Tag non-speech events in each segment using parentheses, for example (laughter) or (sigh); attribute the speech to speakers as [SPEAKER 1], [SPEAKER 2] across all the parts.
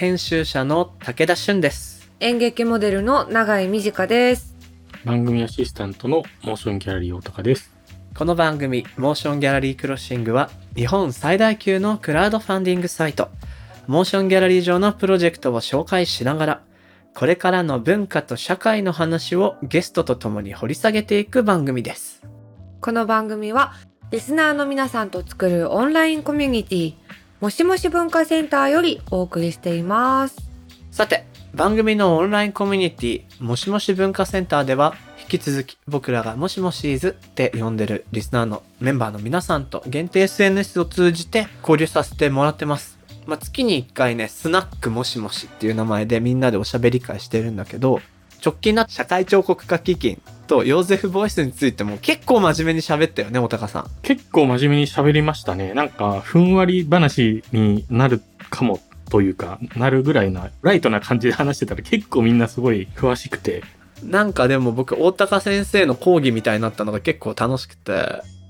[SPEAKER 1] 編集者の武田俊です
[SPEAKER 2] 演劇モデルの永井美智香です。
[SPEAKER 3] 番組アシスタントのモーションギャラリー大高です。
[SPEAKER 1] この番組モーションギャラリークロッシングは日本最大級のクラウドファンディングサイトモーションギャラリー上のプロジェクトを紹介しながらこれからの文化と社会の話をゲストと共に掘り下げていく番組です
[SPEAKER 2] この番組はリスナーの皆さんと作るオンラインコミュニティもしもし文化センターよりお送りしています。
[SPEAKER 1] さて番組のオンラインコミュニティもしもし文化センターでは引き続き僕らがもしもしーずって呼んでるリスナーのメンバーの皆さんと限定 SNS を通じて交流させてもらってます。まあ、月に1回ね、スナックもしもしっていう名前でみんなでおしゃべり会してるんだけど、直近な社会彫刻家基金とヨーゼフボイスについても結構真面目に喋ったよね、おたかさん。
[SPEAKER 3] 結構真面目に喋りましたね。なんか、ふんわり話になるかもというか、なるぐらいな、ライトな感じで話してたら結構みんなすごい詳しくて、
[SPEAKER 1] なんかでも僕、大高先生の講義みたいになったのが結構楽しくて、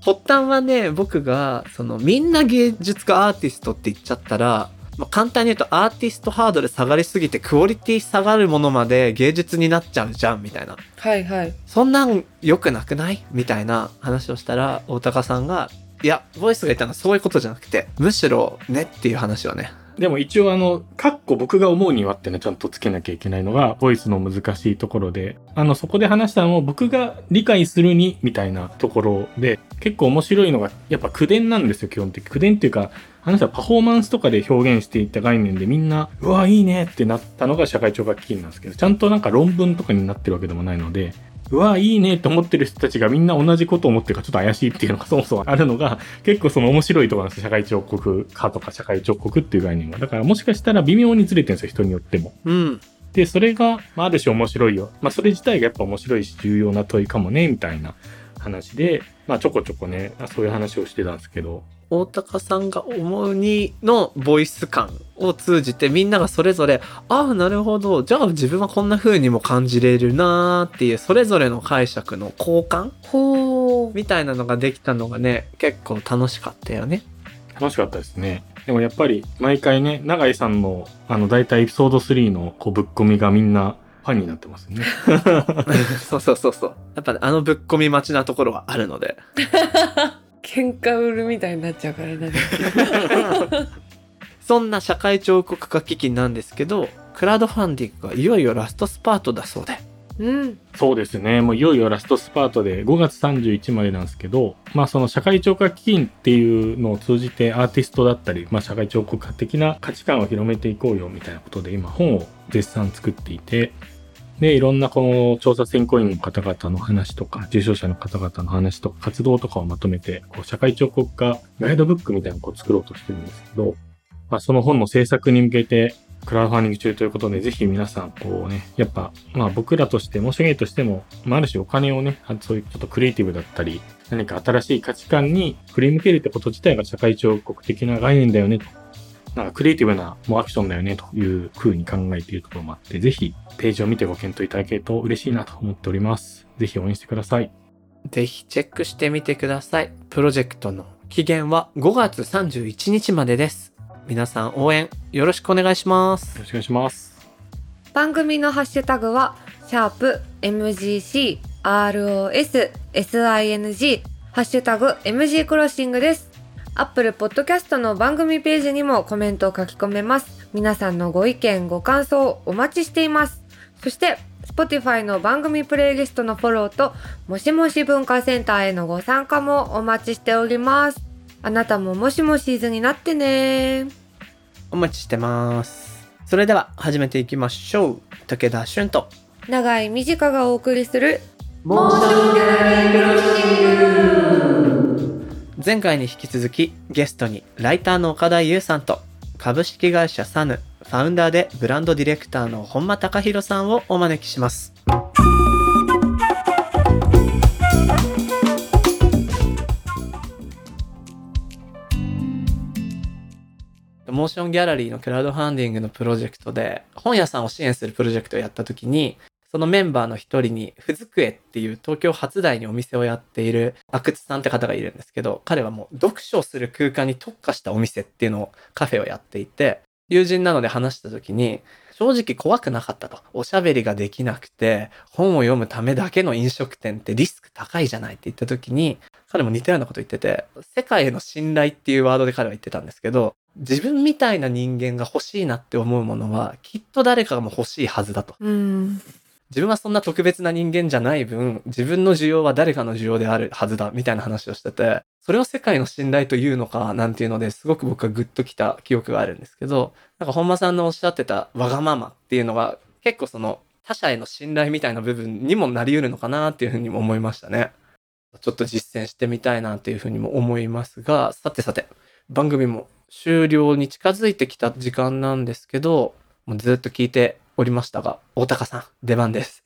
[SPEAKER 1] 発端はね、僕が、その、みんな芸術家アーティストって言っちゃったら、まあ、簡単に言うとアーティストハードル下がりすぎてクオリティ下がるものまで芸術になっちゃうじゃんみたいな。
[SPEAKER 2] はいはい。
[SPEAKER 1] そんなん良くなくない？みたいな話をしたら、大高さんが、いや、ボイスが言ったのはそういうことじゃなくて、むしろねっていう話をね。
[SPEAKER 3] でも一応あの、カッコ僕が思うにはってね、ちゃんとつけなきゃいけないのが、ボイスの難しいところで、あの、そこで話したのも僕が理解するに、みたいなところで、結構面白いのが、やっぱ口伝なんですよ、基本的に。口伝っていうか、あの人はパフォーマンスとかで表現していった概念でみんな、うわ、いいねってなったのが社会聴覚基金なんですけど、ちゃんとなんか論文とかになってるわけでもないので、うわ、いいねって思ってる人たちがみんな同じことを思ってるからちょっと怪しいっていうのがそもそもあるのが、(laughs) 結構その面白いところなんですよ。社会彫刻家とか社会彫刻っていう概念が。だからもしかしたら微妙にずれてるんですよ、人によっても。
[SPEAKER 1] うん。
[SPEAKER 3] で、それが、まあ、ある種面白いよ。まあ、それ自体がやっぱ面白いし、重要な問いかもね、みたいな話で、まあ、ちょこちょこね、そういう話をしてたんですけど、
[SPEAKER 1] 大高さんが思うにのボイス感を通じてみんながそれぞれ、ああ、なるほど。じゃあ自分はこんな風にも感じれるなーっていう、それぞれの解釈の交換。みたいなのができたのがね、結構楽しかったよね。
[SPEAKER 3] 楽しかったですね。でもやっぱり、毎回ね、永井さんの、あの、大体エピソード3の、こう、ぶっ込みがみんな、ファンになってますね。(laughs)
[SPEAKER 1] そうそうそうそう。やっぱね、あのぶっ込み待ちなところがあるので。(laughs)
[SPEAKER 2] 喧嘩売るみたいになっちゃうからね。(laughs)
[SPEAKER 1] そんな社会彫刻家基金なんですけど、クラウドファンディングがいよいよラストスパートだそうで。
[SPEAKER 2] うん。
[SPEAKER 3] そうですね。もういよいよラストスパートで5月31までなんですけど、まあその社会聴覚基金っていうのを通じてアーティストだったり、まあ社会聴覚家的な価値観を広めていこうよみたいなことで今本を絶賛作っていて、で、いろんなこの調査選考委員の方々の話とか、受賞者の方々の話とか、活動とかをまとめて、こう社会彫刻家ガイドブックみたいなのをこう作ろうとしてるんですけど、まあその本の制作に向けてクラウドファンディング中ということで、ぜひ皆さん、こうね、やっぱ、まあ僕らとして、申し訳ないとしても、まあある種お金をね、そういうちょっとクリエイティブだったり、何か新しい価値観に振り向けるってこと自体が社会彫刻的な概念だよねと。なんかクリエイティブなもうアクションだよねという風に考えているところもあって、ぜひページを見てご検討いただけると嬉しいなと思っております。ぜひ応援してください。よ
[SPEAKER 1] ぜひチェックしてみてください。プロジェクトの期限は5月31日までです。皆さん応援よろしくお願いします。
[SPEAKER 3] ろしくお願いします。
[SPEAKER 2] 番組のハッシュタグは、シャープ MGC ROS SING ハッシュタグ MG クロッシングです。アップルポッドキャストの番組ページにもコメントを書き込めます。皆さんのご意見、ご感想をお待ちしています。そして、Spotify の番組プレイリストのフォローと、もしもし文化センターへのご参加もお待ちしております。あなたももしもしーずになってね
[SPEAKER 1] お待ちしてます。それでは始めていきましょう。武田俊と。
[SPEAKER 2] 長い短がお送りする
[SPEAKER 1] 前回に引き続きゲストにライターの岡田優さんと株式会社サヌファウンダーでブランドディレクターの本間隆弘さんをお招きします。モーションギャラリーのクラウドファンディングのプロジェクトで本屋さんを支援するプロジェクトをやった時にそのメンバーの一人に、ふずくえっていう東京初台にお店をやっている阿久津さんって方がいるんですけど、彼はもう読書する空間に特化したお店っていうのをカフェをやっていて、友人なので話した時に、正直怖くなかったと。おしゃべりができなくて、本を読むためだけの飲食店ってリスク高いじゃないって言った時に、彼も似たようなこと言ってて、世界への信頼っていうワードで彼は言ってたんですけど、自分みたいな人間が欲しいなって思うものは、きっと誰かがも欲しいはずだと。
[SPEAKER 2] うん。
[SPEAKER 1] 自分はそんな特別な人間じゃない分、自分の需要は誰かの需要であるはずだ、みたいな話をしてて、それを世界の信頼というのか、なんていうのですごく僕はグッときた記憶があるんですけど、なんか本間さんのおっしゃってたわがままっていうのが、結構その他者への信頼みたいな部分にもなり得るのかなっていうふうにも思いましたね。ちょっと実践してみたいなっていうふうにも思いますが、さてさて、番組も終了に近づいてきた時間なんですけど、もうずっと聞いておりましたが、大高さん、出番です。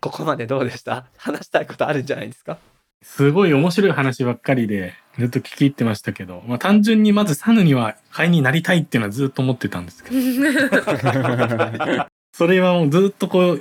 [SPEAKER 1] ここまでどうでした？話したいことあるんじゃないですか？
[SPEAKER 3] すごい面白い話ばっかりで、ずっと聞き入ってましたけど、まあ単純にまずサヌには会員になりたいっていうのはずっと思ってたんですけど、(laughs) それはもうずっとこう、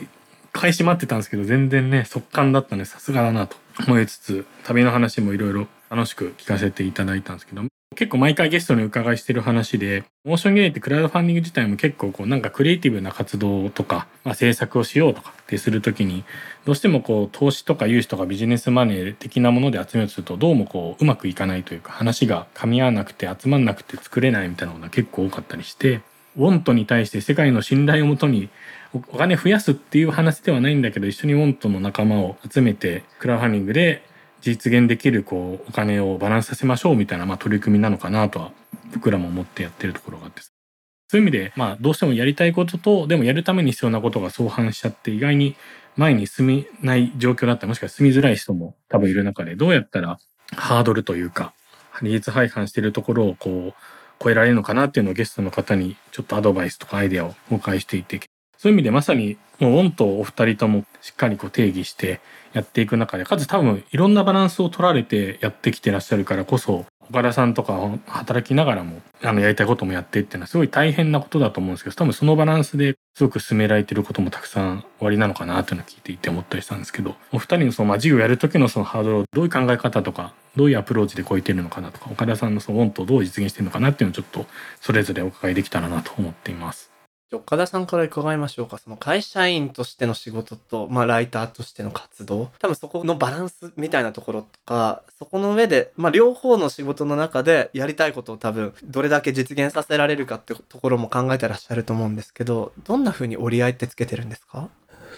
[SPEAKER 3] 買い締まってたんですけど、全然ね、速乾だったね、さすがだなと思いつつ、旅の話もいろいろ楽しく聞かせていただいたんですけど、結構毎回ゲストに伺いしてる話で、モーションゲーってクラウドファンディング自体も結構こうなんかクリエイティブな活動とか、まあ、制作をしようとかってするときに、どうしてもこう投資とか融資とかビジネスマネー的なもので集めようとすると、どうもこううまくいかないというか、話が噛み合わなくて集まんなくて作れないみたいなものが結構多かったりして、ウォントに対して世界の信頼をもとにおお金増やすっていう話ではないんだけど一緒にウォントの仲間を集めてクラウドファンディングで実現できるこうお金をバランスさせましょうみたいな、まあ、取り組みなのかなとは僕らも思ってやってるところがあってそういう意味で、まあ、どうしてもやりたいこととでもやるために必要なことが相反しちゃって意外に前に進めない状況だったりもしくは進みづらい人も多分いる中でどうやったらハードルというか利率配管してるところをこう超えられるのかなっていうのをゲストの方にちょっとアドバイスとかアイデアをお伺いしていてそういう意味でまさにもうオンとお二人ともしっかりこう定義してやっていく中でかつ多分いろんなバランスを取られてやってきてらっしゃるからこそ岡田さんとか働きながらもあのやりたいこともやってっていうのはすごい大変なことだと思うんですけど多分そのバランスですごく進められてることもたくさん終わりなのかなっていうのを聞いていて思ったりしたんですけどお二人のその、まあ、事業やる時のそのハードルをどういう考え方とかどういうアプローチで超えてるのかなとか岡田さんのそのオンとどう実現してるのかなっていうのをちょっとそれぞれお伺いできたらなと思っています。
[SPEAKER 1] 岡田さんから伺いましょうか。その会社員としての仕事と、まあライターとしての活動。多分そこのバランスみたいなところとか、そこの上で、まあ両方の仕事の中でやりたいことを多分どれだけ実現させられるかってところも考えてらっしゃると思うんですけど、どんな風に折り合いってつけてるんですか？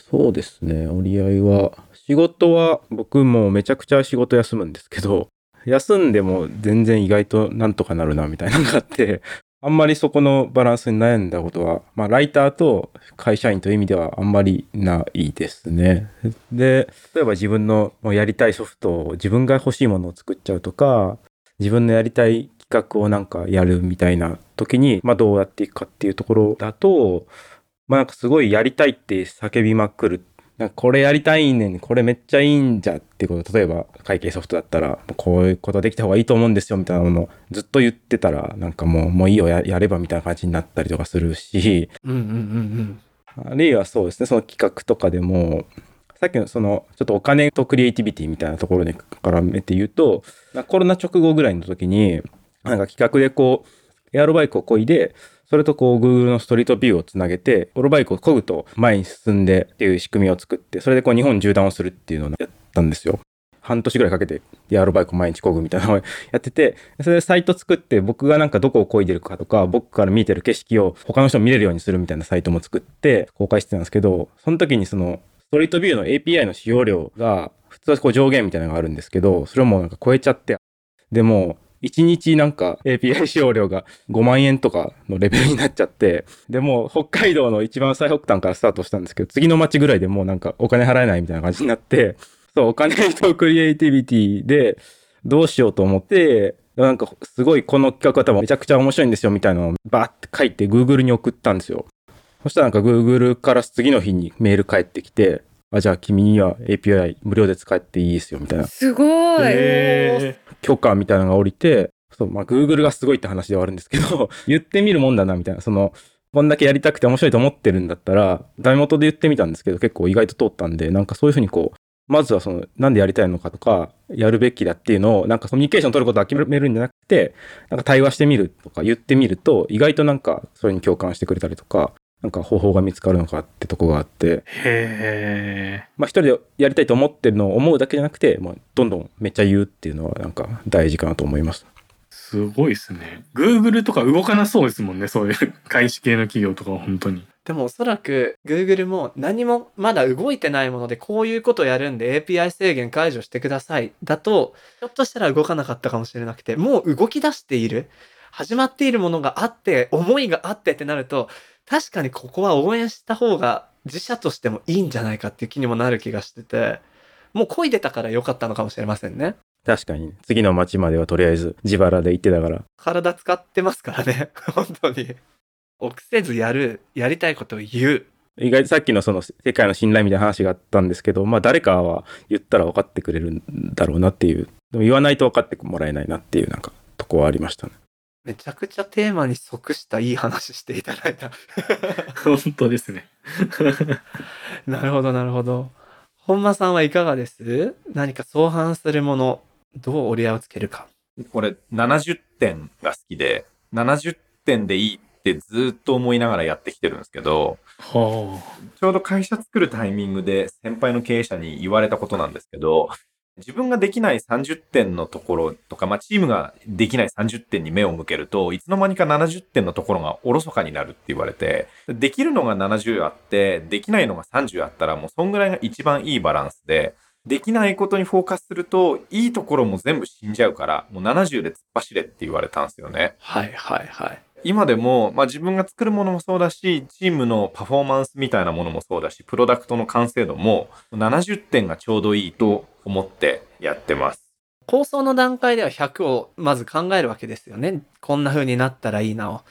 [SPEAKER 4] そうですね。折り合いは、仕事は僕もめちゃくちゃ仕事休むんですけど、休んでも全然意外となんとかなるなみたいなのがあって、あんまりそこのバランスに悩んだことは、まあライターと会社員という意味ではあんまりないですね。で、例えば自分のもうやりたいソフトを自分が欲しいものを作っちゃうとか、自分のやりたい企画をなんかやるみたいな時に、まあどうやっていくかっていうところだと、まあなんかすごいやりたいって叫びまくる。なんかこれやりたいねん、これめっちゃいいんじゃってこと、例えば会計ソフトだったら、こういうことできた方がいいと思うんですよみたいなものをずっと言ってたら、なんかもう、もういいよや、やればみたいな感じになったりとかするし、
[SPEAKER 1] うんうんうん
[SPEAKER 4] あるいはそうですね、その企画とかでも、さっきのその、ちょっとお金とクリエイティビティみたいなところに絡めて言うと、コロナ直後ぐらいの時に、なんか企画でこう、エアロバイクを漕いで、それとこう Google のストリートビューをつなげて、オロバイクを漕ぐと前に進んでっていう仕組みを作って、それでこう日本縦断をするっていうのをやったんですよ。半年ぐらいかけてエアロバイク毎日漕ぐみたいなのをやってて、それでサイト作って僕がなんかどこを漕いでるかとか、僕から見てる景色を他の人も見れるようにするみたいなサイトも作って公開してたんですけど、その時にそのストリートビューの API の使用量が普通はこう上限みたいなのがあるんですけど、それをもうなんか超えちゃって、でも1日なんか API 使用量が5万円とかのレベルになっちゃって、でもう北海道の一番最北端からスタートしたんですけど、次の街ぐらいでもうなんかお金払えないみたいな感じになって、そう、お金とクリエイティビティでどうしようと思って、なんかすごいこの企画は多分めちゃくちゃ面白いんですよみたいなのをバーって書いて Google に送ったんですよ。そしたらなんか Google から次の日にメール返ってきて、あ、じゃあ君には API 無料で使っていいですよみたいな
[SPEAKER 2] すごい。
[SPEAKER 3] へ
[SPEAKER 4] 許可みたいなのが降りて、そう、まあ、Google がすごいって話ではあるんですけど、(laughs) 言ってみるもんだな、みたいな、その、こんだけやりたくて面白いと思ってるんだったら、ダメ元で言ってみたんですけど、結構意外と通ったんで、なんかそういうふうにこう、まずはその、なんでやりたいのかとか、やるべきだっていうのを、なんかコミュニケーション取ることを諦めるんじゃなくて、なんか対話してみるとか言ってみると、意外となんかそれに共感してくれたりとか、なんか方法が見つかるのかってとこがあって、
[SPEAKER 3] へえ。
[SPEAKER 4] まあ一人でやりたいと思ってるのを思うだけじゃなくて、まあどんどんめっちゃ言うっていうのはなんか大事かなと思います。
[SPEAKER 3] すごいですね。Google とか動かなそうですもんね。そういう外資系の企業とかは本当に。
[SPEAKER 1] でもおそらく Google も何もまだ動いてないものでこういうことやるんで API 制限解除してくださいだとひょっとしたら動かなかったかもしれなくてもう動き出している始まっているものがあって思いがあってってなると確かにここは応援した方が自社としてもいいんじゃないかっていう気にもなる気がしててもう漕いでたから良かったのかもしれませんね。
[SPEAKER 4] 確かに、次の街まではとりあえず自腹で行ってたから、
[SPEAKER 1] 体使ってますからね (laughs) 本当に。臆せずやるやりたいことを言う
[SPEAKER 4] 意外とさっきのその世界の信頼みたいな話があったんですけど、まあ誰かは言ったら分かってくれるんだろうなっていう、でも言わないと分かってもらえないなっていうなんかとこはありましたね。
[SPEAKER 1] めちゃくちゃテーマに即したいい話していただいた。(laughs)
[SPEAKER 3] 本当ですね。(laughs)
[SPEAKER 1] なるほど、なるほど。本間さんはいかがです？何か相反するもの、どう折り合いをつけるか。
[SPEAKER 5] これ70点が好きで、70点でいいってずっと思いながらやってきてるんですけど、
[SPEAKER 3] は
[SPEAKER 5] ちょうど会社作るタイミングで先輩の経営者に言われたことなんですけど、自分ができない30点のところとか、まあ、チームができない30点に目を向けると、いつの間にか70点のところがおろそかになるって言われて、できるのが70あって、できないのが30あったら、もうそんぐらいが一番いいバランスで、できないことにフォーカスすると、いいところも全部死んじゃうから、もう70で突っ走れって言われたんですよね。
[SPEAKER 1] はい、はい、はい。
[SPEAKER 5] 今でも、まあ、自分が作るものもそうだし、チームのパフォーマンスみたいなものもそうだし、プロダクトの完成度も70点がちょうどいいと思ってやってます。
[SPEAKER 1] 構想の段階では100をまず考えるわけですよね。こんな風になったらいいなを。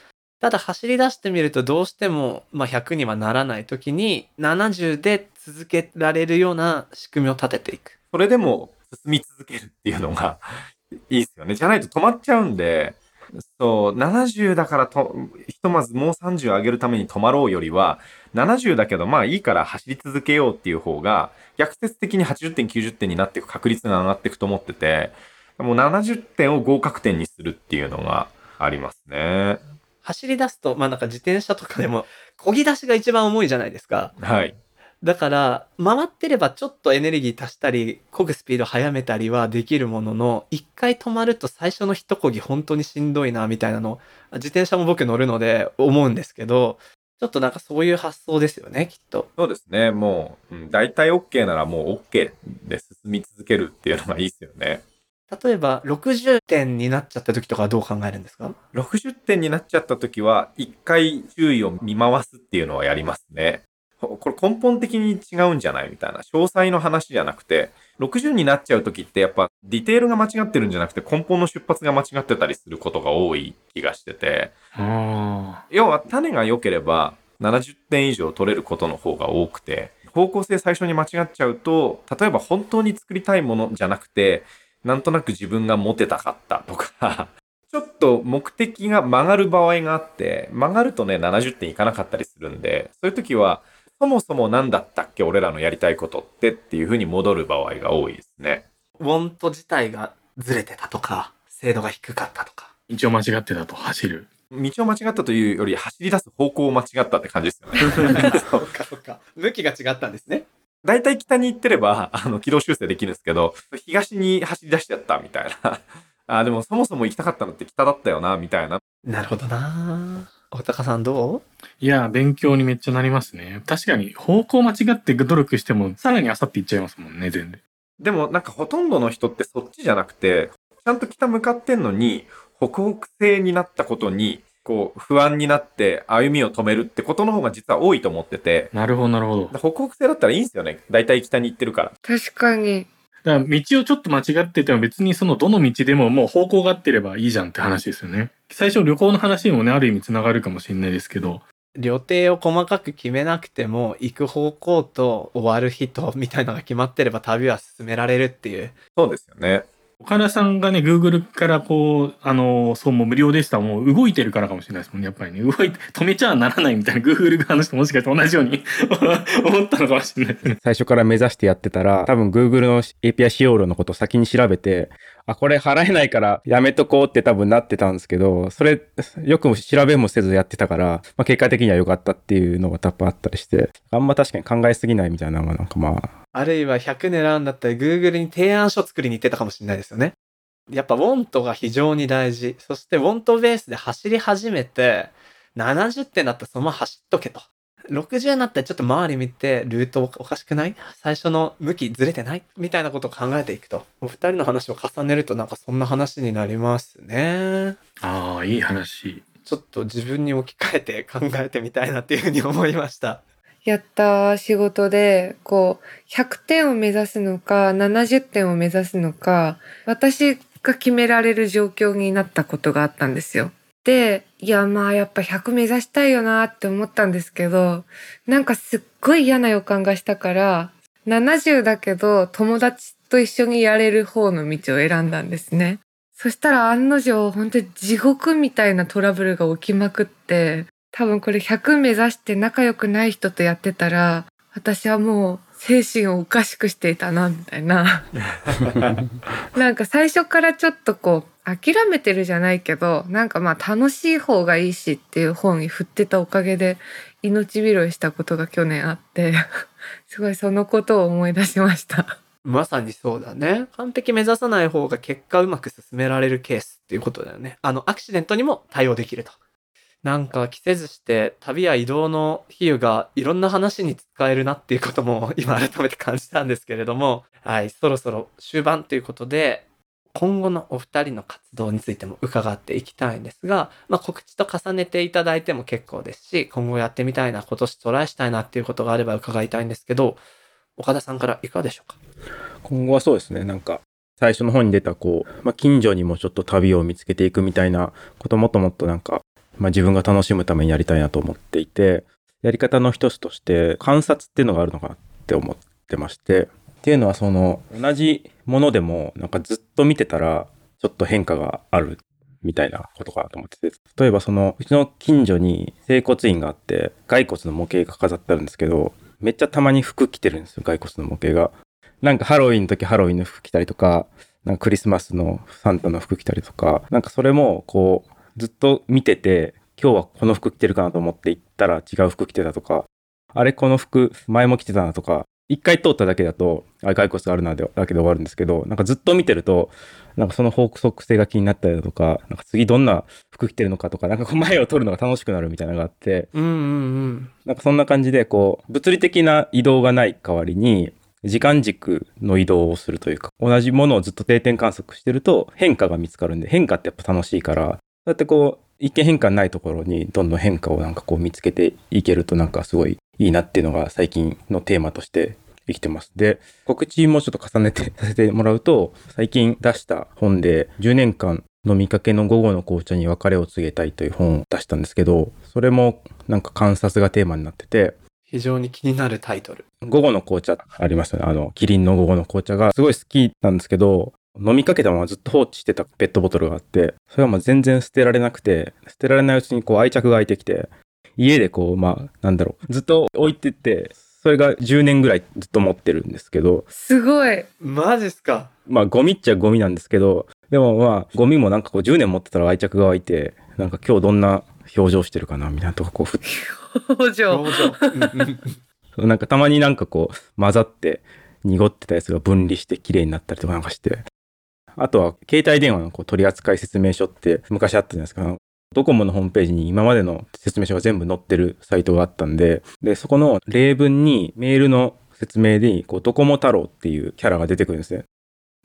[SPEAKER 1] ただ走り出してみるとどうしても、まあ、100にはならない時に70で続けられるような仕組みを立てていく。
[SPEAKER 5] それでも進み続けるっていうのがいいですよね。じゃないと止まっちゃうんで、そう、70だからと、ひとまずもう30上げるために止まろうよりは、70だけどまあいいから走り続けようっていう方が、逆説的に80点、90点になっていく確率が上がっていくと思ってて、もう70点を合格点にするっていうのがありますね。
[SPEAKER 1] 走り出すと、まあなんか自転車とかでも、漕ぎ出しが一番重いじゃないですか。
[SPEAKER 5] はい。
[SPEAKER 1] だから、回ってればちょっとエネルギー足したり、漕ぐスピード速めたりはできるものの、一回止まると最初の一漕ぎ本当にしんどいな、みたいなの、自転車も僕乗るので思うんですけど、ちょっとなんかそういう発想ですよね、きっと。
[SPEAKER 5] そうですね。もう、うん、大体 OK ならもう OK で進み続けるっていうのがいいですよね。
[SPEAKER 1] 例えば、60点になっちゃった時とかはどう考えるんですか
[SPEAKER 5] ？60点になっちゃった時は、一回注意を見回すっていうのはやりますね。ここれ根本的に違うんじゃないみたいな。詳細の話じゃなくて、60になっちゃう時ってやっぱディテールが間違ってるんじゃなくて根本の出発が間違ってたりすることが多い気がしてて、要は種が良ければ70点以上取れることの方が多くて、方向性最初に間違っちゃうと、例えば本当に作りたいものじゃなくて、なんとなく自分がモテたかったとか、(laughs) ちょっと目的が曲がる場合があって、曲がるとね、70点いかなかったりするんで、そういう時は、そもそも何だったっけ俺らのやりたいことってっていう風に戻る場合が多いですね。
[SPEAKER 1] ウォント自体がずれてたとか、精度が低かったとか。
[SPEAKER 3] 一応間違ってたと走る。
[SPEAKER 5] 道を間違ったというより走り出す方向を間違ったって感じですよね。(laughs)
[SPEAKER 1] そうか、そうか。向きが違ったんですね。
[SPEAKER 5] 大体北に行ってれば、あの、軌道修正できるんですけど、東に走り出しちゃったみたいな。あ、でもそもそも行きたかったのって北だったよな、みたいな。
[SPEAKER 1] なるほどなおたかさんどう？
[SPEAKER 3] いや、勉強にめっちゃなりますね。確かに方向間違って努力しても、さらにあさっていっちゃいますもんね、全然。
[SPEAKER 5] でもなんかほとんどの人ってそっちじゃなくて、ちゃんと北向かってんのに、北北西になったことに、こう、不安になって歩みを止めるってことの方が実は多いと思ってて、
[SPEAKER 3] なるほど、なるほど。
[SPEAKER 5] 北北西だったらいいんですよね。大体北に行ってるから。
[SPEAKER 2] 確かに。
[SPEAKER 3] だから道をちょっと間違ってても別にそのどの道でももう方向が合ってればいいじゃんって話ですよね。最初旅行の話にもね、ある意味つながるかもしれないですけど、
[SPEAKER 1] 予定を細かく決めなくても、行く方向と終わる日と、みたいなのが決まってれば旅は進められるっていう。
[SPEAKER 5] そうですよね。
[SPEAKER 3] 岡田さんがね、Google からこう、あの、そう、も無料でしたもう動いてるからかもしれないですもんね。やっぱりね、動いて、止めちゃならないみたいな Google 側の人もしかして同じように (laughs) 思ったのかもしれないですね。
[SPEAKER 4] 最初から目指してやってたら、多分 Google の API 使用量のことを先に調べて、あ、これ払えないからやめとこうって多分なってたんですけど、それ、よくも調べもせずやってたから、まあ、結果的には良かったっていうのが多分あったりして、あんま確かに考えすぎないみたいなのがなんかまあ、
[SPEAKER 1] あるいは100狙うんだったら Google に提案書作りに行ってたかもしれないですよね。やっぱ Want が非常に大事。そして Want ベースで走り始めて、70点だったらそのまま走っとけと。60になったらちょっと周り見て、ルートおかしくない？最初の向きずれてない？みたいなことを考えていくと。お二人の話を重ねるとなんかそんな話になりますね。
[SPEAKER 3] ああ、いい話。
[SPEAKER 1] ちょっと自分に置き換えて考えてみたいなっていうふうに思いました。
[SPEAKER 2] やった仕事で、こう、100点を目指すのか、70点を目指すのか、私が決められる状況になったことがあったんですよ。で、いや、まあやっぱ100目指したいよなって思ったんですけど、なんかすっごい嫌な予感がしたから、70だけど友達と一緒にやれる方の道を選んだんですね。そしたら案の定、本当に地獄みたいなトラブルが起きまくって、多分これ100目指して仲良くない人とやってたら、私はもう精神をおかしくしていたな、みたいな。(laughs) なんか最初からちょっとこう、諦めてるじゃないけど、なんかまあ楽しい方がいいしっていう方に振ってたおかげで、命拾いしたことが去年あって、(laughs) すごいそのことを思い出しました。
[SPEAKER 1] まさにそうだね。完璧目指さない方が結果うまく進められるケースっていうことだよね。あの、アクシデントにも対応できると。なんか着せずして旅や移動の比喩がいろんな話に使えるなっていうことも今改めて感じたんですけれども、はい、そろそろ終盤ということで、今後のお二人の活動についても伺っていきたいんですが、まあ、告知と重ねていただいても結構ですし、今後やってみたいな、今年トライしたいなっていうことがあれば伺いたいんですけど、岡田さんからいかがでしょうか？
[SPEAKER 4] 今後はそうですね、なんか、最初の方に出たこう、まあ、近所にもちょっと旅を見つけていくみたいなこともっともっとなんか、まあ、自分が楽しむためにやりたいなと思っていて、やり方の一つとして観察っていうのがあるのかなって思ってまして、っていうのはその同じものでもなんかずっと見てたらちょっと変化があるみたいなことかなと思ってて、例えばそのうちの近所に整骨院があって骸骨の模型が飾ってあるんですけど、めっちゃたまに服着てるんですよ、骸骨の模型が。なんかハロウィンの時ハロウィンの服着たりとか、なんかクリスマスのサンタの服着たりとか、なんかそれもこう、ずっと見てて、今日はこの服着てるかなと思って行ったら違う服着てたとか、あれこの服前も着てたなとか、一回通っただけだと、あ、骸骨あるなでだけで終わるんですけど、なんかずっと見てると、なんかその法則性が気になったりだとか、なんか次どんな服着てるのかとか、なんかこう前を取るのが楽しくなるみたいなのがあって、
[SPEAKER 1] うんうんうん。
[SPEAKER 4] なんかそんな感じで、こう、物理的な移動がない代わりに、時間軸の移動をするというか、同じものをずっと定点観測してると変化が見つかるんで、変化ってやっぱ楽しいから、そうやってこう、一見変化ないところにどんどん変化をなんかこう見つけていけるとなんかすごいいいなっていうのが最近のテーマとして生きてます。で、告知もちょっと重ねてさせてもらうと、最近出した本で10年間飲みかけの午後の紅茶に別れを告げたいという本を出したんですけど、それもなんか観察がテーマになってて、
[SPEAKER 1] 非常に気になるタイトル。
[SPEAKER 4] 午後の紅茶ありましたね。あの、キリンの午後の紅茶がすごい好きなんですけど、飲みかけたままずっと放置してたペットボトルがあって、それはもう全然捨てられなくて、捨てられないうちにこう愛着が湧いてきて、家でこう、まあ、なんだろう、ずっと置いてって、それが10年ぐらいずっと持ってるんですけど、
[SPEAKER 2] すごい。
[SPEAKER 1] マジっすか？
[SPEAKER 4] まあ、ゴミっちゃゴミなんですけど、でもまあ、ゴミもなんかこう10年持ってたら愛着が湧いて、なんか今日どんな表情してるかな、みたいなとここう。
[SPEAKER 1] 表情。うんうん
[SPEAKER 4] なんかたまになんかこう混ざって濁ってたやつが分離して綺麗になったりとかなんかして。あとは携帯電話のこう取扱説明書って昔あったじゃないですか。ドコモのホームページに今までの説明書が全部載ってるサイトがあったんで、で、そこの例文にメールの説明で、こう、ドコモ太郎っていうキャラが出てくるんですね。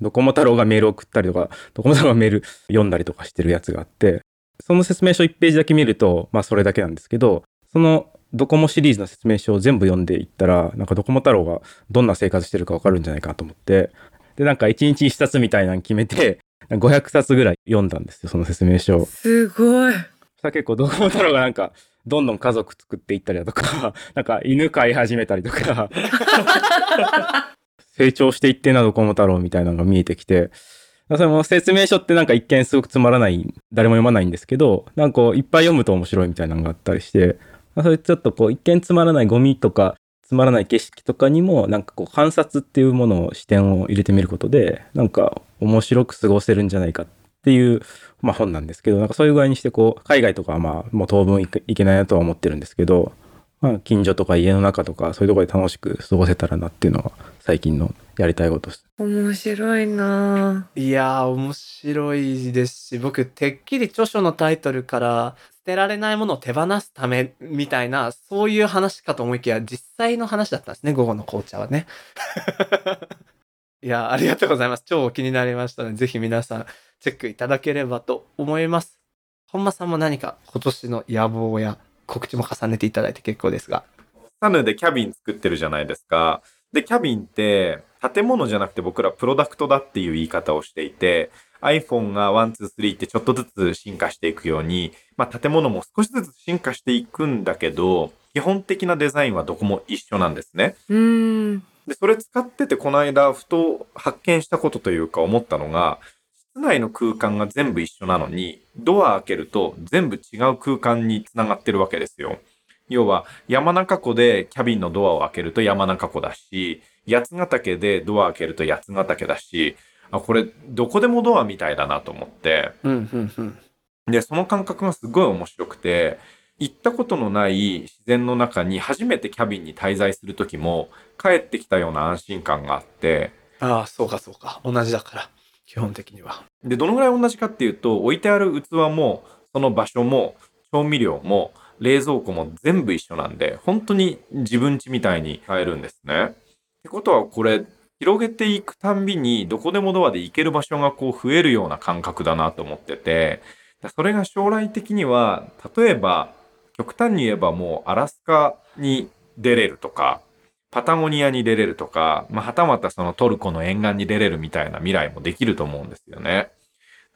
[SPEAKER 4] ドコモ太郎がメール送ったりとか、ドコモ太郎がメール読んだりとかしてるやつがあって、その説明書1ページだけ見ると、まあそれだけなんですけど、そのドコモシリーズの説明書を全部読んでいったら、なんかドコモ太郎がどんな生活してるかわかるんじゃないかと思って、で、なんか1日1冊みたいなの決めて、(laughs) 500冊ぐらい読んだんですよ、その説明書を。
[SPEAKER 2] すごい。
[SPEAKER 4] そしたら結構ドコモ太郎がなんか、どんどん家族作っていったりだとか、(laughs) なんか犬飼い始めたりとか、(laughs) 成長していってんなドコモ太郎みたいなのが見えてきて、それも説明書ってなんか一見すごくつまらない、誰も読まないんですけど、なんかこういっぱい読むと面白いみたいなのがあったりして、まあそういうちょっとこう一見つまらないゴミとか、つまらない景色とかにもなんかこう観察っていうものを視点を入れてみることで、なんか面白く過ごせるんじゃないかっていう、まあ本なんですけど、なんかそういう具合にしてこう、海外とかはまあもう当分いけいけないなとは思ってるんですけど、まあ近所とか家の中とかそういうところで楽しく過ごせたらなっていうのは最近のやりたいことです。
[SPEAKER 2] 面白いなぁ
[SPEAKER 1] いやー、面白いですし、僕、てっきり著書のタイトルから、捨てられないものを手放すためみたいな、そういう話かと思いきや、実際の話だったんですね、午後の紅茶はね。(laughs) いやー、ありがとうございます。超気になりましたので、ぜひ皆さん、チェックいただければと思います。本間さんも何か今年の野望や告知も重ねていただいて結構ですが。
[SPEAKER 5] サヌでキャビン作ってるじゃないですか。で、キャビンって建物じゃなくて僕らプロダクトだっていう言い方をしていて、iPhone が1、2、3ってちょっとずつ進化していくように、まあ建物も少しずつ進化していくんだけど、基本的なデザインはどこも一緒なんですね。
[SPEAKER 2] うーん。
[SPEAKER 5] で、それ使っててこの間ふと発見したことというか思ったのが、室内の空間が全部一緒なのに、ドア開けると全部違う空間につながってるわけですよ。要は、山中湖でキャビンのドアを開けると山中湖だし、八ヶ岳でドア開けると八ヶ岳だし、あ、これ、どこでもドアみたいだなと思って、
[SPEAKER 1] うん、うん、うん。
[SPEAKER 5] で、その感覚がすごい面白くて、行ったことのない自然の中に初めてキャビンに滞在する時も、帰ってきたような安心感があって、
[SPEAKER 1] ああ、そうかそうか。同じだから。基本的には。
[SPEAKER 5] で、どのぐらい同じかっていうと、置いてある器も、その場所も、調味料も、冷蔵庫も全部一緒なんで、本当に自分家みたいに買えるんですね。ってことは、これ、広げていくたんびに、どこでもドアで行ける場所がこう増えるような感覚だなと思ってて、それが将来的には、例えば、極端に言えばもうアラスカに出れるとか、パタゴニアに出れるとか、まあ、はたまたそのトルコの沿岸に出れるみたいな未来もできると思うんですよね。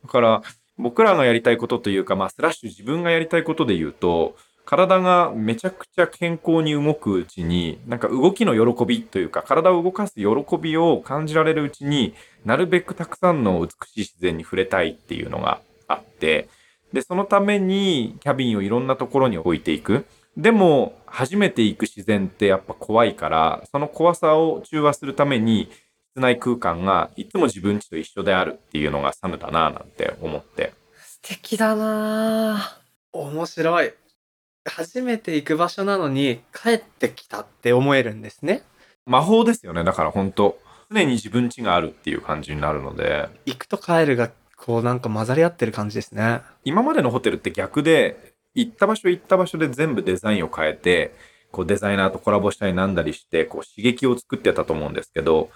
[SPEAKER 5] だから、僕らがやりたいことというか、まあ、スラッシュ自分がやりたいことで言うと、体がめちゃくちゃ健康に動くうちに、なんか動きの喜びというか、体を動かす喜びを感じられるうちに、なるべくたくさんの美しい自然に触れたいっていうのがあって、で、そのためにキャビンをいろんなところに置いていく。でも、初めて行く自然ってやっぱ怖いから、その怖さを中和するために、室内空間がいつも自分家と一緒であるっていうのがサムだなぁなんて思って。
[SPEAKER 2] 素敵だな
[SPEAKER 1] 面白い。初めて行く場所なのに帰ってきたって思えるんですね。
[SPEAKER 5] 魔法ですよね。だから本当常に自分家があるっていう感じになるので、
[SPEAKER 1] 行くと帰るがこうなんか混ざり合ってる感じですね。
[SPEAKER 5] 今までのホテルって逆で、行った場所行った場所で全部デザインを変えて、こうデザイナーとコラボしたりなんだりして、こう刺激を作ってたと思うんですけど、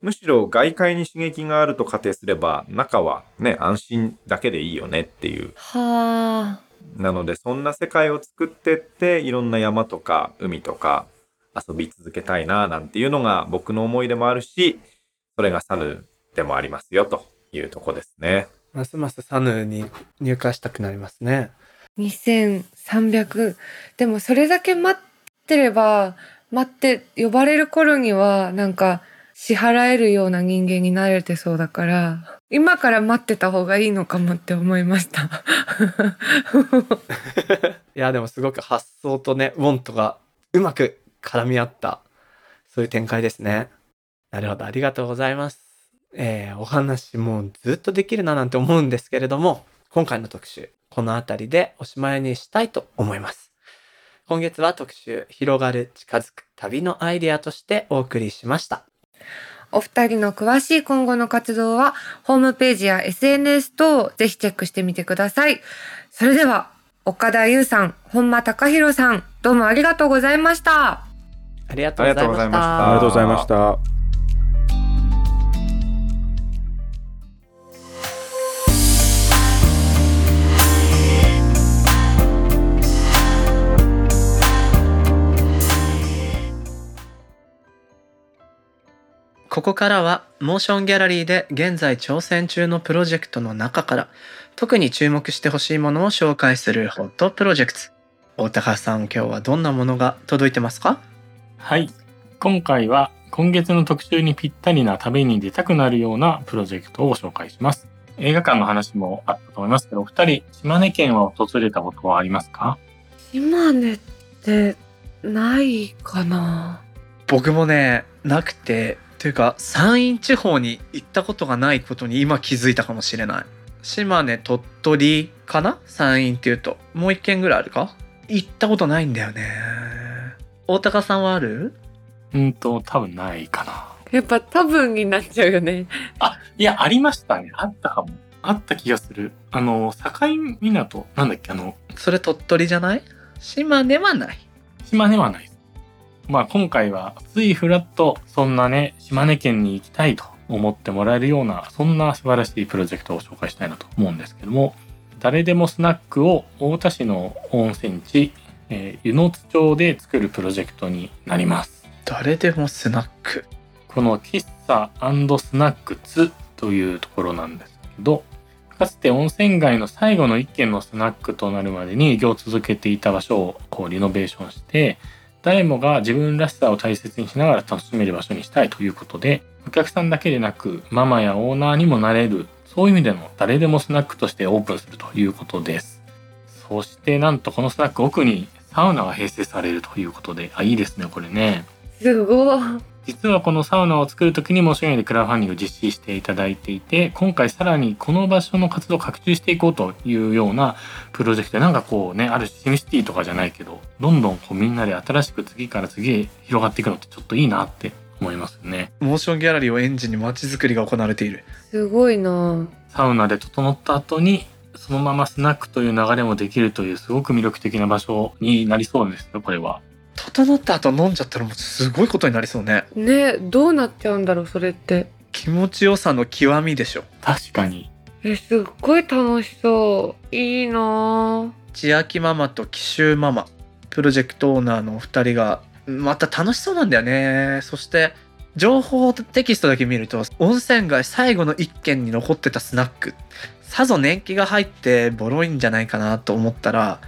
[SPEAKER 5] むしろ外界に刺激があると仮定すれば、中はね、安心だけでいいよねっていう。
[SPEAKER 2] はあ。
[SPEAKER 5] なので、そんな世界を作ってって、いろんな山とか海とか遊び続けたいな、なんていうのが僕の思いでもあるし、それがサヌでもありますよ、というとこですね。
[SPEAKER 1] ますますサヌーに入会したくなりますね。
[SPEAKER 2] 2300。でもそれだけ待ってれば、待って呼ばれる頃にはなんか支払えるような人間になれてそうだから、今から待ってた方がいいのかもって思いました。(laughs)
[SPEAKER 1] いやでもすごく発想とね、ウォントがうまく絡み合った、そういう展開ですね。なるほど、ありがとうございます。えー、お話もうずっとできるななんて思うんですけれども、今回の特集、この辺りでおしまいにしたいと思います。今月は特集、広がる、近づく、旅のアイデアとしてお送りしました。
[SPEAKER 2] お二人の詳しい今後の活動は、ホームページや SNS 等ぜひチェックしてみてください。それでは、岡田優さん、本間隆弘さん、どうも。ありがとうございました。
[SPEAKER 1] ありがとうございました
[SPEAKER 5] ありがとうございました。
[SPEAKER 1] ここからはモーションギャラリーで現在挑戦中のプロジェクトの中から特に注目してほしいものを紹介するホットプロジェクト。大高さん今日はどんなものが届いてますか？
[SPEAKER 3] はい。今回は今月の特集にぴったりな旅に出たくなるようなプロジェクトを紹介します。映画館の話もあったと思いますけど、お二人、島根県は訪れたことはありますか？
[SPEAKER 2] 島根ってないかな
[SPEAKER 1] 僕もね、なくて、というか、山陰地方に行ったことがないことに今気づいたかもしれない。島根、鳥取かな？山陰っていうと。もう一軒ぐらいあるか？行ったことないんだよね。大高さんはある？
[SPEAKER 3] うんと、多分ないかな。
[SPEAKER 2] やっぱ多分になっちゃうよね。
[SPEAKER 3] あ、いや、ありましたね。あったかも。あった気がする。あの、境港、なんだっけ、あの、
[SPEAKER 1] それ鳥取じゃない？島根はない。
[SPEAKER 3] 島根はないです。まあ今回はついフラッとそんなね、島根県に行きたいと思ってもらえるような、そんな素晴らしいプロジェクトを紹介したいなと思うんですけども、誰でもスナックを太田市の温泉地、えー湯の津町で作るプロジェクトになります。
[SPEAKER 1] 誰でもスナック。
[SPEAKER 3] この喫茶スナックツというところなんですけど、かつて温泉街の最後の一軒のスナックとなるまでに営業を続けていた場所をこうリノベーションして、誰もが自分らしさを大切にしながら楽しめる場所にしたいということで、お客さんだけでなくママやオーナーにもなれる、そういう意味での誰でもスナックとしてオープンするということです。そしてなんとこのスナック奥にサウナが併設されるということで、あ、いいですね、これね。
[SPEAKER 2] すごい。
[SPEAKER 3] 実はこのサウナを作る時にも商業でクラウドファンディングを実施していただいていて今回さらにこの場所の活動を拡充していこうというようなプロジェクトでなんかこうねあるシムシティとかじゃないけどどんどんこうみんなで新しく次から次へ広がっていくのってちょっといいなって思いますよね。
[SPEAKER 1] モーションギャラリーをエンジンに街づくりが行われている。
[SPEAKER 2] すごいな。
[SPEAKER 3] サウナで整った後にそのままスナックという流れもできるというすごく魅力的な場所になりそうですよこれは
[SPEAKER 1] 整った後飲んじゃったらもうすごいことになりそうね。
[SPEAKER 2] ねどうなっちゃうんだろうそれって。
[SPEAKER 1] 気持ちよさの極みでしょ。
[SPEAKER 3] 確かに
[SPEAKER 2] え、すっごい楽しそう。いいな
[SPEAKER 1] 千秋ママと紀州ママ、プロジェクトオーナーのお二人が、また楽しそうなんだよね。そして、情報テキストだけ見ると、温泉街最後の一軒に残ってたスナック、さぞ年季が入ってボロいんじゃないかなと思ったら、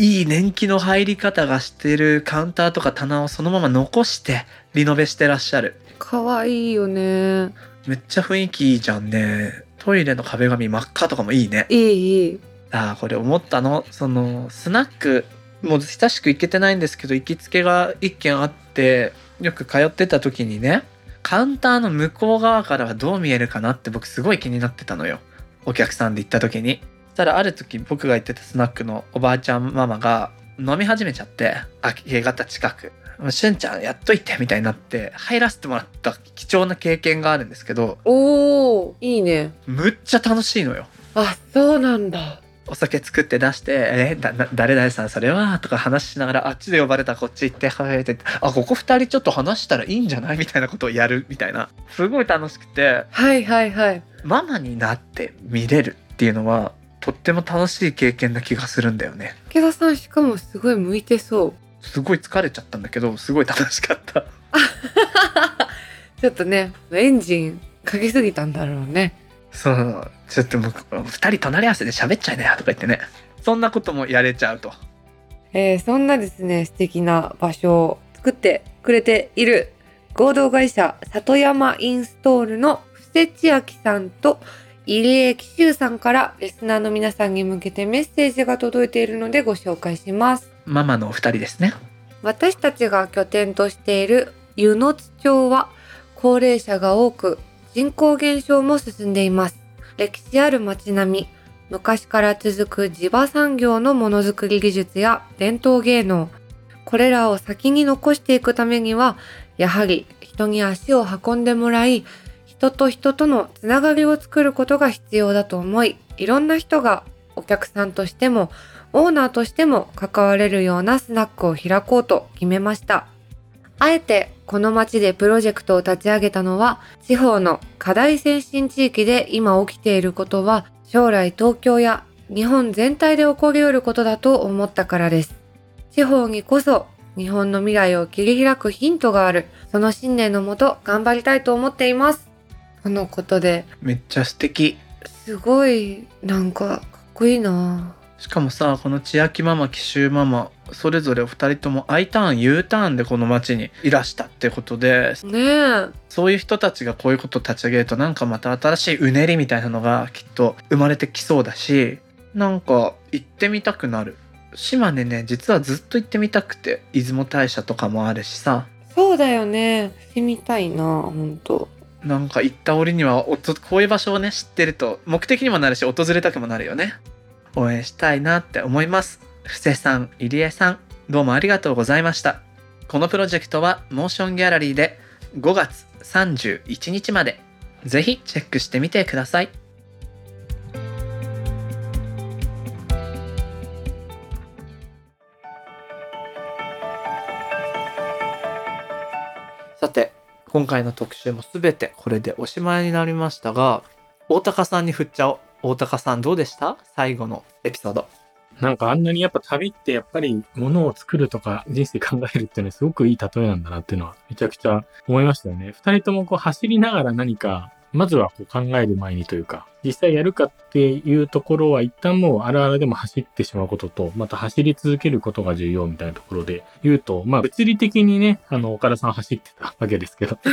[SPEAKER 1] いい年季の入り方がしてるカウンターとか棚をそのまま残してリノベしてらっしゃる。
[SPEAKER 2] かわいいよね。
[SPEAKER 1] めっちゃ雰囲気いいじゃんね。トイレの壁紙真っ赤とかもいいね。
[SPEAKER 2] いい、いい。
[SPEAKER 1] ああ、これ思ったの。その、スナック、もう親しく行けてないんですけど、行きつけが一軒あって、よく通ってた時にね、カウンターの向こう側からはどう見えるかなって僕すごい気になってたのよ。お客さんで行った時に。たらある時僕が行ってたスナックのおばあちゃんママが飲み始めちゃって、明け方近く。しゅんちゃんやっといてみたいになって入らせてもらった貴重な経験があるんですけど、
[SPEAKER 2] おー、いいね。
[SPEAKER 1] むっちゃ楽しいのよ。
[SPEAKER 2] あ、そうなんだ。
[SPEAKER 1] お酒作って出して、えだ、だ誰々さんそれは？とか話しながら、あっちで呼ばれたこっち行って、はいって、あ、ここ二人ちょっと話したらいいんじゃない？みたいなことをやるみたいな。すごい楽しくて、
[SPEAKER 2] はいはいはい。
[SPEAKER 1] ママになって見れるっていうのは、とっても楽しい経験な気がするんだよね。
[SPEAKER 2] 池田さんしかもすごい向いてそう。
[SPEAKER 1] すごい疲れちゃったんだけど、すごい楽しかった。(laughs)
[SPEAKER 2] ちょっとね、エンジンかけすぎたんだろうね。
[SPEAKER 1] そう、ちょっともう、二人隣り合わせで喋っちゃいなよとか言ってね。そんなこともやれちゃうと。
[SPEAKER 2] えーそんなですね、素敵な場所を作ってくれている合同会社里山インストールの布施千秋さんと入江紀州さんからリスナーの皆さんに向けてメッセージが届いているのでご紹介します。
[SPEAKER 1] ママのお二人ですね。
[SPEAKER 2] 私たちが拠点としている湯の津町は高齢者が多く人口減少も進んでいます。歴史ある街並み、昔から続く地場産業のものづくり技術や伝統芸能、これらを先に残していくためには、やはり人に足を運んでもらい、人と人とのつながりを作ることが必要だと思い、いろんな人がお客さんとしてもオーナーとしても関われるようなスナックを開こうと決めました。あえてこの町でプロジェクトを立ち上げたのは地方の課題先進地域で今起きていることは将来東京や日本全体で起こり得ることだと思ったからです。地方にこそ日本の未来を切り開くヒントがある。その信念のもと頑張りたいと思っています。とのことで。
[SPEAKER 1] めっちゃ素敵。
[SPEAKER 2] すごいなんかかっこいいな。
[SPEAKER 1] しかもさこの千秋ママ紀州ママそれぞれお二人とも I ターン U ターンでこの町にいらしたってことで。
[SPEAKER 2] ねえ。
[SPEAKER 1] そういう人たちがこういうことを立ち上げるとなんかまた新しいうねりみたいなのがきっと生まれてきそうだしなんか行ってみたくなる。島根ね実はずっと行ってみたくて出雲大社とかもあるしさ。
[SPEAKER 2] そうだよね。してみたいな本当
[SPEAKER 1] なんか行った折にはおとこういう場所をね知ってると目的にもなるし訪れたくもなるよね。応援したいなって思います。布施さん入江さんどうもありがとうございました。このプロジェクトはモーションギャラリーで5月31日まで。ぜひチェックしてみてください。さて今回の特集も全てこれでおしまいになりましたが大高さんに振っちゃおう。大高さんどうでした？最後のエピソード。
[SPEAKER 3] なんかあんなにやっぱ旅ってやっぱり物を作るとか人生考えるっていうのはすごくいい例えなんだなっていうのはめちゃくちゃ思いましたよね。二人ともこう走りながら何かまずはこう考える前にというか、実際やるかっていうところは一旦もうあるあるでも走ってしまうことと、また走り続けることが重要みたいなところで言うと、まあ物理的にね、あの、岡田さん走ってたわけですけど、(laughs)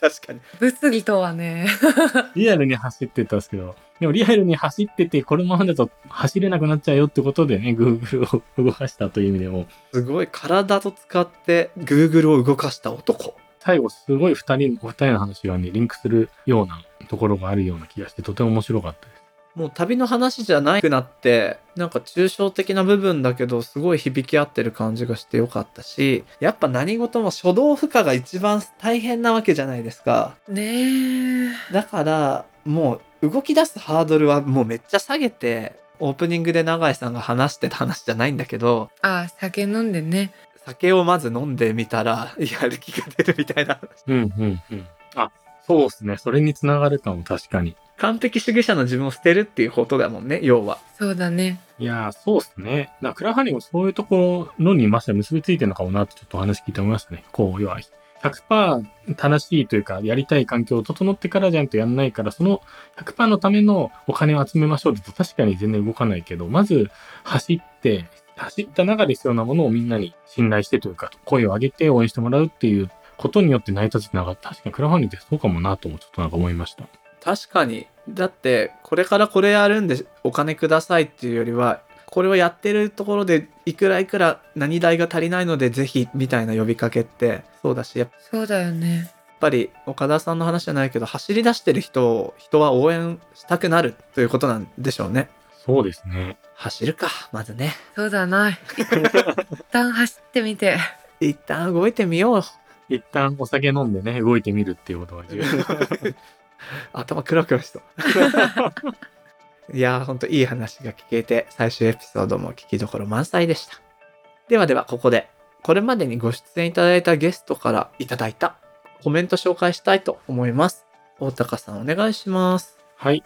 [SPEAKER 1] 確かに。
[SPEAKER 2] 物理とはね。(laughs)
[SPEAKER 3] リアルに走ってたんですけど、でもリアルに走ってて、このままだと走れなくなっちゃうよってことでね、Google を動かしたという意味でも、
[SPEAKER 1] すごい。体と使って Google を動かした男
[SPEAKER 3] 最後すごい二人、お二人の話がね、リンクするようなところがあるような気がして、とても面白かったです。
[SPEAKER 1] もう旅の話じゃなくなってなんか抽象的な部分だけどすごい響き合ってる感じがしてよかったしやっぱ何事も初動負荷が一番大変なわけじゃないですか。
[SPEAKER 2] ねえ。
[SPEAKER 1] だからもう動き出すハードルはもうめっちゃ下げてオープニングで永井さんが話してた話じゃないんだけど
[SPEAKER 2] あ酒飲んでね
[SPEAKER 1] 酒をまず飲んでみたら (laughs) やる気が出るみたいな
[SPEAKER 3] うん、うん、うん。あ、そうですね。それにつながるかも、確かに。
[SPEAKER 1] 完璧主義者の自分を捨てるっていうことだもんね要は
[SPEAKER 2] そうだね
[SPEAKER 3] いやー、そうですね。だからクラファンディングもそういうところのにまさに結びついてるのかもなってちょっとお話聞いて思いましたね。こう、要は、100%正しいというか、やりたい環境を整ってからじゃんとやんないから、その100%のためのお金を集めましょうって確かに全然動かないけど、まず走って、走った中で必要なものをみんなに信頼してというか、声を上げて応援してもらうっていうことによって成り立つってのが、確かにクラファンディングってそうかもなともちょっとなんか思いました。
[SPEAKER 1] 確かに。だってこれからこれやるんでお金くださいっていうよりはこれをやってるところでいくらいくら何代が足りないのでぜひみたいな呼びかけってそうだしやっ
[SPEAKER 2] そうだよね。
[SPEAKER 1] ぱり岡田さんの話じゃないけど走り出してる人を人は応援したくなるということなんでしょうね
[SPEAKER 3] そうですね。
[SPEAKER 1] 走るかまずね。
[SPEAKER 2] そうだな一旦走ってみて。(laughs)
[SPEAKER 1] 一旦動いてみよう。
[SPEAKER 3] 一旦お酒飲んでね、動いてみるっていうことが重要。(laughs)
[SPEAKER 1] 頭クラクラしそう。(laughs) いやーほんといい話が聞けて最終エピソードも聞きどころ満載でした。ではではここでこれまでにご出演いただいたゲストからいただいたコメント紹介したいと思います。大高さんお願いします。
[SPEAKER 3] はい。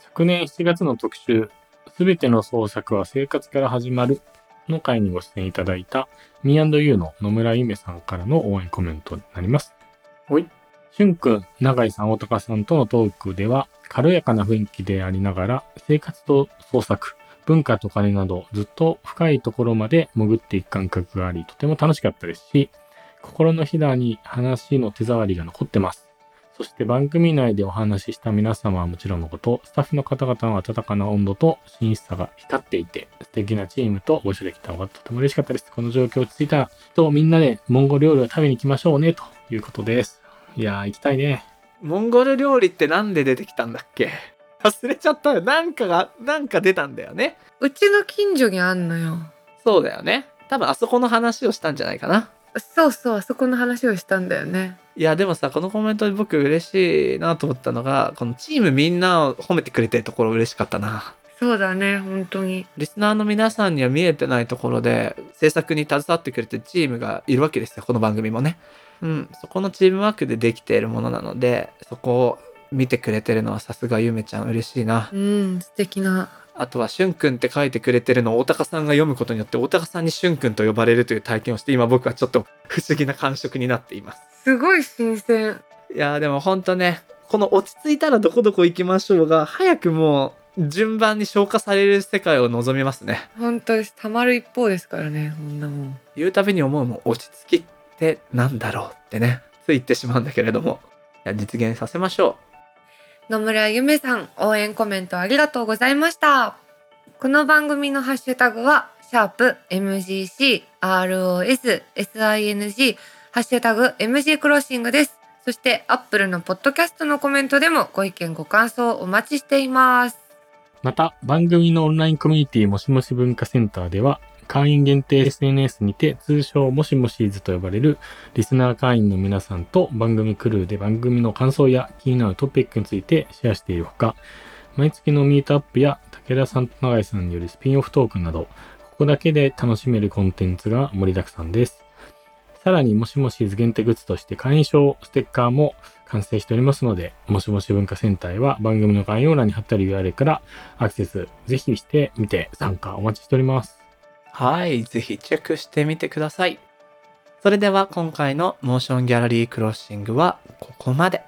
[SPEAKER 3] 昨年7月の特集、すべての創作は生活から始まるの回にご出演いただいた Me&You の野村ゆめさんからの応援コメントになります。
[SPEAKER 1] ほい。
[SPEAKER 3] しゅんくん、永井さん、大高さんとのトークでは、軽やかな雰囲気でありながら、生活と創作、文化と金など、ずっと深いところまで潜っていく感覚があり、とても楽しかったですし、心のひだに話の手触りが残ってます。そして番組内でお話しした皆様はもちろんのこと、スタッフの方々の温かな温度と真摯さが光っていて、素敵なチームとご一緒できたのがとても嬉しかったです。この状況落ち着いたら、とみんなでモンゴル料理を食べに行きましょうね、ということです。いやー、行きたいね。
[SPEAKER 1] モンゴル料理ってなんで出てきたんだっけ？(laughs) 忘れちゃったよ。なんかがなんか出たんだよね。
[SPEAKER 2] うちの近所にあんのよ。
[SPEAKER 1] そうだよね。多分あそこの話をしたんじゃないかな。
[SPEAKER 2] そうそうあそこの話をしたんだよね
[SPEAKER 1] いやでもさこのコメントで僕嬉しいなと思ったのがこのチームみんなを褒めてくれてるところ嬉しかったな。
[SPEAKER 2] そうだね本当に。
[SPEAKER 1] リスナーの皆さんには見えてないところで制作に携わってくれてるチームがいるわけですよこの番組もね。うんそこのチームワークでできているものなのでそこを見てくれてるのはさすがゆめちゃん嬉しいな。
[SPEAKER 2] うん素敵な
[SPEAKER 1] あとはしゅんくんって書いてくれてるのを大高さんが読むことによって大高さんにしゅんくんと呼ばれるという体験をして今僕はちょっと不思議な感触になっています
[SPEAKER 2] すごい新鮮
[SPEAKER 1] いやーでもほんとねこの落ち着いたらどこどこ行きましょうが早くもう順番に消化される世界を望みますね。
[SPEAKER 2] 本当です。溜まる一方ですからね、こんなもん。
[SPEAKER 1] 言うたびに思うもん落ち着きってなんだろうってね、つい言ってしまうんだけれども、いや実現させましょ
[SPEAKER 2] 野村ゆめさん、応援コメントありがとうございました。この番組のハッシュタグは、シャープ MGC、ROS、SING、ハッシュタグ MG クロッシングです。そして、アップルのポッドキャストのコメントでもご意見ご感想お待ちしています。
[SPEAKER 3] また、番組のオンラインコミュニティもしもし文化センターでは、会員限定 SNS にて通称もしもしーずと呼ばれるリスナー会員の皆さんと番組クルーで番組の感想や気になるトピックについてシェアしているほか、毎月のミートアップや武田さんと永井さんによるスピンオフトークなど、ここだけで楽しめるコンテンツが盛りだくさんです。さらに、もしもしーず限定グッズとして会員証ステッカーも完成しておりますので、もしもし文化センターへは番組の概要欄に貼ってある URL からアクセスぜひしてみて参加お待ちしております。
[SPEAKER 1] う。はい、ぜひチェックしてみてください。それでは今回のモーションギャラリークロッシングはここまで。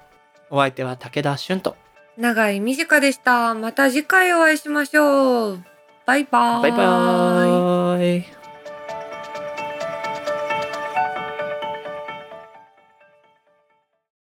[SPEAKER 1] お相手は武田俊と。
[SPEAKER 2] 長い短でした。また次回お会いしましょう。バイバーイ。
[SPEAKER 1] バイバーイ。